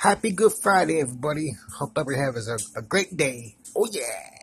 Happy Good Friday, everybody. Hope everybody has a, a great day. Oh, yeah.